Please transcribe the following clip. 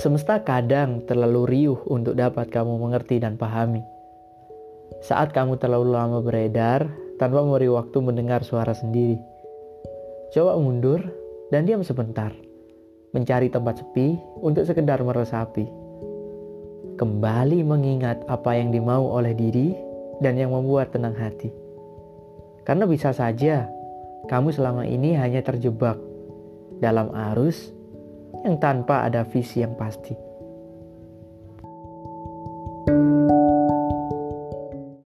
Semesta kadang terlalu riuh untuk dapat kamu mengerti dan pahami. Saat kamu terlalu lama beredar tanpa memberi waktu mendengar suara sendiri. Coba mundur dan diam sebentar. Mencari tempat sepi untuk sekedar meresapi. Kembali mengingat apa yang dimau oleh diri dan yang membuat tenang hati. Karena bisa saja kamu selama ini hanya terjebak dalam arus yang tanpa ada visi yang pasti.